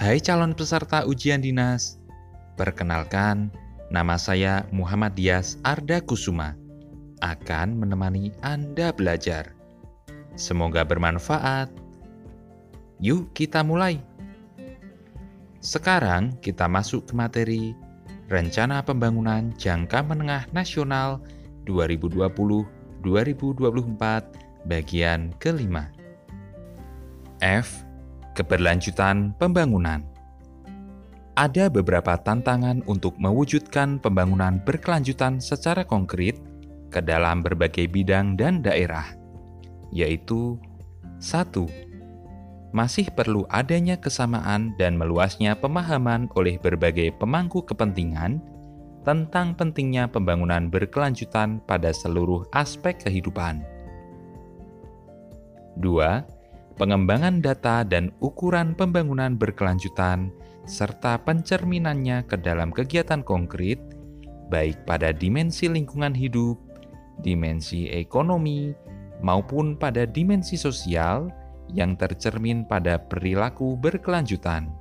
Hai calon peserta ujian dinas, perkenalkan, nama saya Muhammad Dias Arda Kusuma, akan menemani Anda belajar. Semoga bermanfaat. Yuk kita mulai. Sekarang kita masuk ke materi Rencana Pembangunan Jangka Menengah Nasional 2020-2024 bagian kelima. F keberlanjutan pembangunan. Ada beberapa tantangan untuk mewujudkan pembangunan berkelanjutan secara konkret ke dalam berbagai bidang dan daerah, yaitu satu, Masih perlu adanya kesamaan dan meluasnya pemahaman oleh berbagai pemangku kepentingan tentang pentingnya pembangunan berkelanjutan pada seluruh aspek kehidupan. 2 pengembangan data dan ukuran pembangunan berkelanjutan, serta pencerminannya ke dalam kegiatan konkret, baik pada dimensi lingkungan hidup, dimensi ekonomi, maupun pada dimensi sosial yang tercermin pada perilaku berkelanjutan.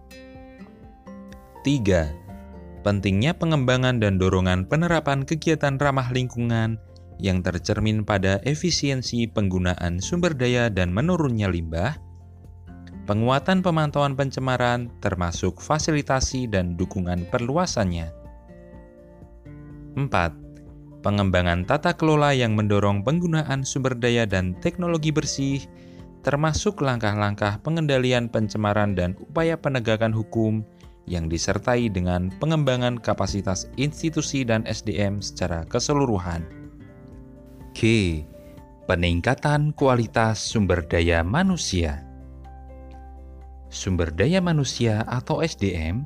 3. Pentingnya pengembangan dan dorongan penerapan kegiatan ramah lingkungan yang tercermin pada efisiensi penggunaan sumber daya dan menurunnya limbah, penguatan pemantauan pencemaran termasuk fasilitasi dan dukungan perluasannya. 4. Pengembangan tata kelola yang mendorong penggunaan sumber daya dan teknologi bersih, termasuk langkah-langkah pengendalian pencemaran dan upaya penegakan hukum yang disertai dengan pengembangan kapasitas institusi dan SDM secara keseluruhan. G. Peningkatan kualitas sumber daya manusia. Sumber daya manusia atau SDM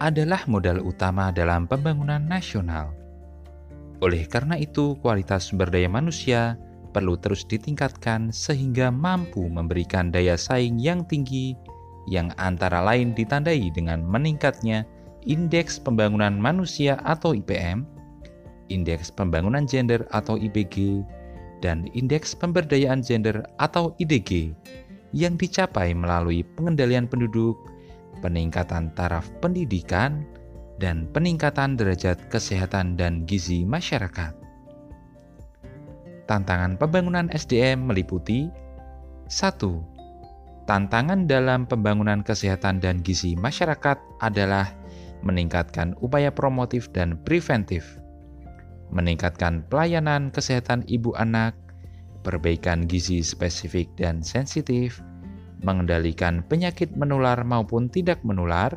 adalah modal utama dalam pembangunan nasional. Oleh karena itu, kualitas sumber daya manusia perlu terus ditingkatkan sehingga mampu memberikan daya saing yang tinggi yang antara lain ditandai dengan meningkatnya indeks pembangunan manusia atau IPM Indeks Pembangunan Gender atau IPG, dan Indeks Pemberdayaan Gender atau IDG yang dicapai melalui pengendalian penduduk, peningkatan taraf pendidikan, dan peningkatan derajat kesehatan dan gizi masyarakat. Tantangan pembangunan SDM meliputi 1. Tantangan dalam pembangunan kesehatan dan gizi masyarakat adalah meningkatkan upaya promotif dan preventif meningkatkan pelayanan kesehatan ibu anak, perbaikan gizi spesifik dan sensitif, mengendalikan penyakit menular maupun tidak menular,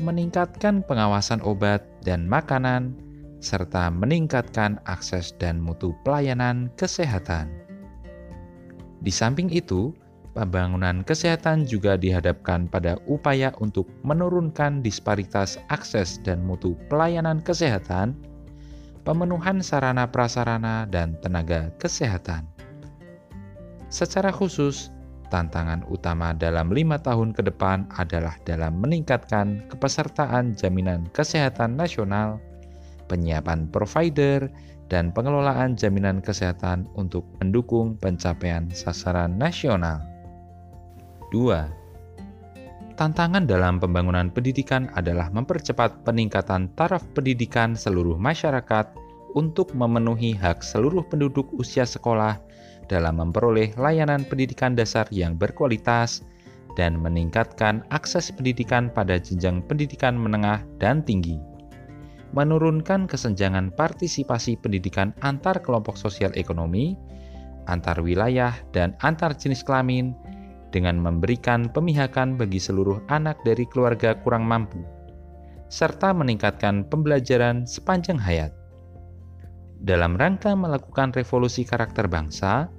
meningkatkan pengawasan obat dan makanan, serta meningkatkan akses dan mutu pelayanan kesehatan. Di samping itu, pembangunan kesehatan juga dihadapkan pada upaya untuk menurunkan disparitas akses dan mutu pelayanan kesehatan pemenuhan sarana prasarana dan tenaga kesehatan. Secara khusus, tantangan utama dalam lima tahun ke depan adalah dalam meningkatkan kepesertaan jaminan kesehatan nasional, penyiapan provider, dan pengelolaan jaminan kesehatan untuk mendukung pencapaian sasaran nasional. 2 Tantangan dalam pembangunan pendidikan adalah mempercepat peningkatan taraf pendidikan seluruh masyarakat untuk memenuhi hak seluruh penduduk usia sekolah dalam memperoleh layanan pendidikan dasar yang berkualitas dan meningkatkan akses pendidikan pada jenjang pendidikan menengah dan tinggi. Menurunkan kesenjangan partisipasi pendidikan antar kelompok sosial ekonomi, antar wilayah, dan antar jenis kelamin dengan memberikan pemihakan bagi seluruh anak dari keluarga kurang mampu, serta meningkatkan pembelajaran sepanjang hayat. Dalam rangka melakukan revolusi karakter bangsa,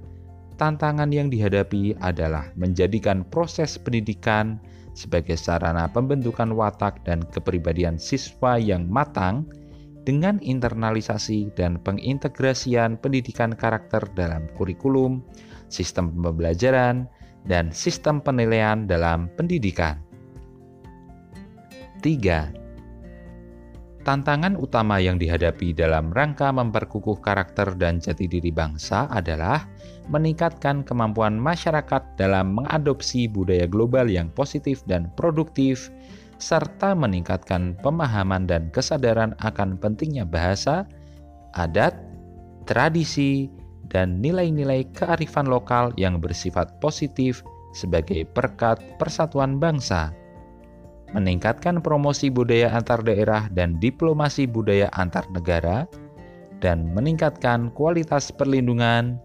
tantangan yang dihadapi adalah menjadikan proses pendidikan sebagai sarana pembentukan watak dan kepribadian siswa yang matang dengan internalisasi dan pengintegrasian pendidikan karakter dalam kurikulum, sistem pembelajaran, dan sistem penilaian dalam pendidikan. 3. Tantangan utama yang dihadapi dalam rangka memperkukuh karakter dan jati diri bangsa adalah meningkatkan kemampuan masyarakat dalam mengadopsi budaya global yang positif dan produktif, serta meningkatkan pemahaman dan kesadaran akan pentingnya bahasa, adat, tradisi, dan nilai-nilai kearifan lokal yang bersifat positif sebagai perkat persatuan bangsa meningkatkan promosi budaya antar daerah dan diplomasi budaya antar negara, dan meningkatkan kualitas perlindungan,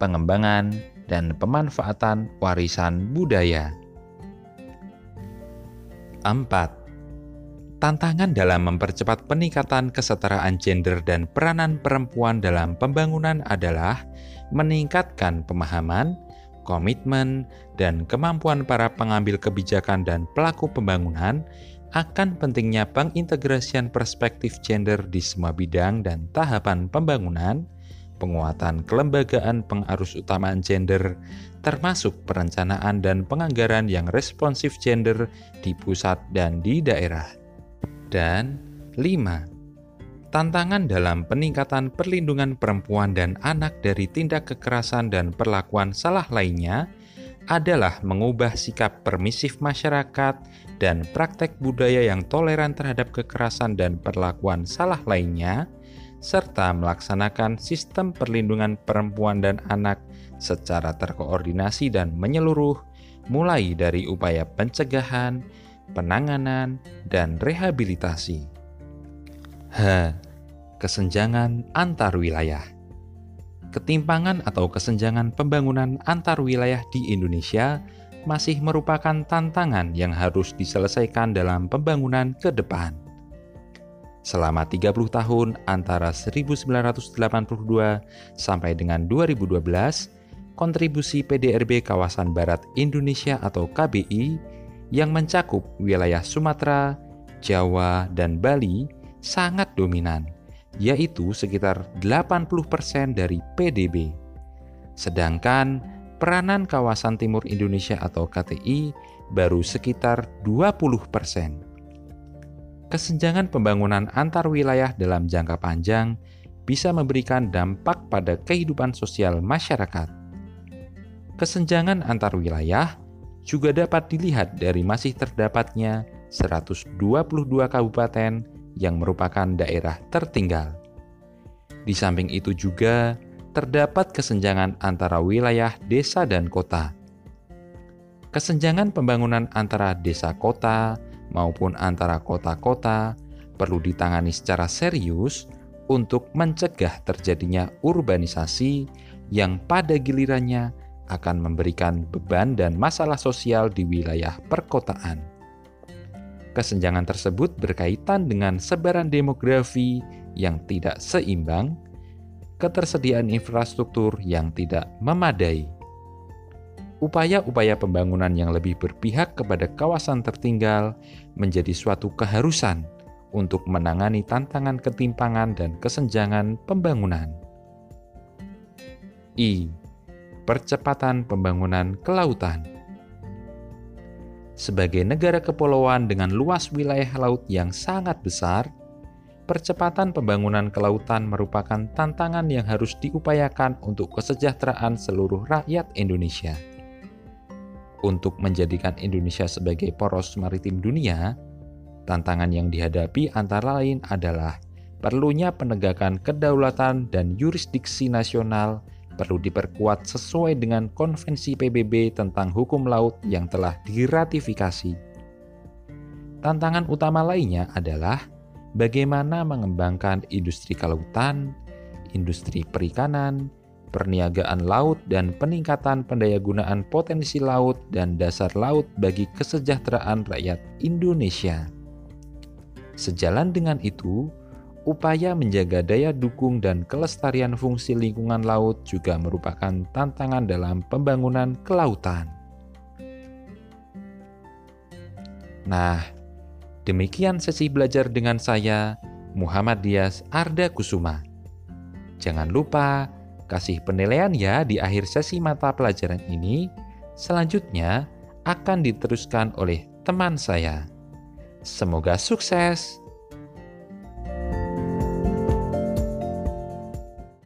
pengembangan, dan pemanfaatan warisan budaya. 4. Tantangan dalam mempercepat peningkatan kesetaraan gender dan peranan perempuan dalam pembangunan adalah meningkatkan pemahaman, komitmen, dan kemampuan para pengambil kebijakan dan pelaku pembangunan akan pentingnya pengintegrasian perspektif gender di semua bidang dan tahapan pembangunan, penguatan kelembagaan pengarus utamaan gender, termasuk perencanaan dan penganggaran yang responsif gender di pusat dan di daerah. Dan 5 tantangan dalam peningkatan perlindungan perempuan dan anak dari tindak kekerasan dan perlakuan salah lainnya adalah mengubah sikap permisif masyarakat dan praktek budaya yang toleran terhadap kekerasan dan perlakuan salah lainnya, serta melaksanakan sistem perlindungan perempuan dan anak secara terkoordinasi dan menyeluruh, mulai dari upaya pencegahan, penanganan, dan rehabilitasi. H kesenjangan antar wilayah. Ketimpangan atau kesenjangan pembangunan antar wilayah di Indonesia masih merupakan tantangan yang harus diselesaikan dalam pembangunan ke depan. Selama 30 tahun antara 1982 sampai dengan 2012, kontribusi PDRB Kawasan Barat Indonesia atau KBI yang mencakup wilayah Sumatera, Jawa, dan Bali sangat dominan yaitu sekitar 80% dari PDB. Sedangkan peranan kawasan timur Indonesia atau KTI baru sekitar 20%. Kesenjangan pembangunan antar wilayah dalam jangka panjang bisa memberikan dampak pada kehidupan sosial masyarakat. Kesenjangan antar wilayah juga dapat dilihat dari masih terdapatnya 122 kabupaten yang merupakan daerah tertinggal. Di samping itu juga terdapat kesenjangan antara wilayah desa dan kota. Kesenjangan pembangunan antara desa kota maupun antara kota-kota perlu ditangani secara serius untuk mencegah terjadinya urbanisasi yang pada gilirannya akan memberikan beban dan masalah sosial di wilayah perkotaan. Kesenjangan tersebut berkaitan dengan sebaran demografi yang tidak seimbang, ketersediaan infrastruktur yang tidak memadai. Upaya-upaya pembangunan yang lebih berpihak kepada kawasan tertinggal menjadi suatu keharusan untuk menangani tantangan ketimpangan dan kesenjangan pembangunan. I. Percepatan pembangunan kelautan sebagai negara kepulauan dengan luas wilayah laut yang sangat besar, percepatan pembangunan kelautan merupakan tantangan yang harus diupayakan untuk kesejahteraan seluruh rakyat Indonesia. Untuk menjadikan Indonesia sebagai poros maritim dunia, tantangan yang dihadapi antara lain adalah perlunya penegakan kedaulatan dan yurisdiksi nasional perlu diperkuat sesuai dengan konvensi PBB tentang hukum laut yang telah diratifikasi. Tantangan utama lainnya adalah bagaimana mengembangkan industri kelautan, industri perikanan, perniagaan laut, dan peningkatan pendayagunaan potensi laut dan dasar laut bagi kesejahteraan rakyat Indonesia. Sejalan dengan itu, upaya menjaga daya dukung dan kelestarian fungsi lingkungan laut juga merupakan tantangan dalam pembangunan kelautan. Nah, demikian sesi belajar dengan saya, Muhammad Dias Arda Kusuma. Jangan lupa kasih penilaian ya di akhir sesi mata pelajaran ini. Selanjutnya akan diteruskan oleh teman saya. Semoga sukses.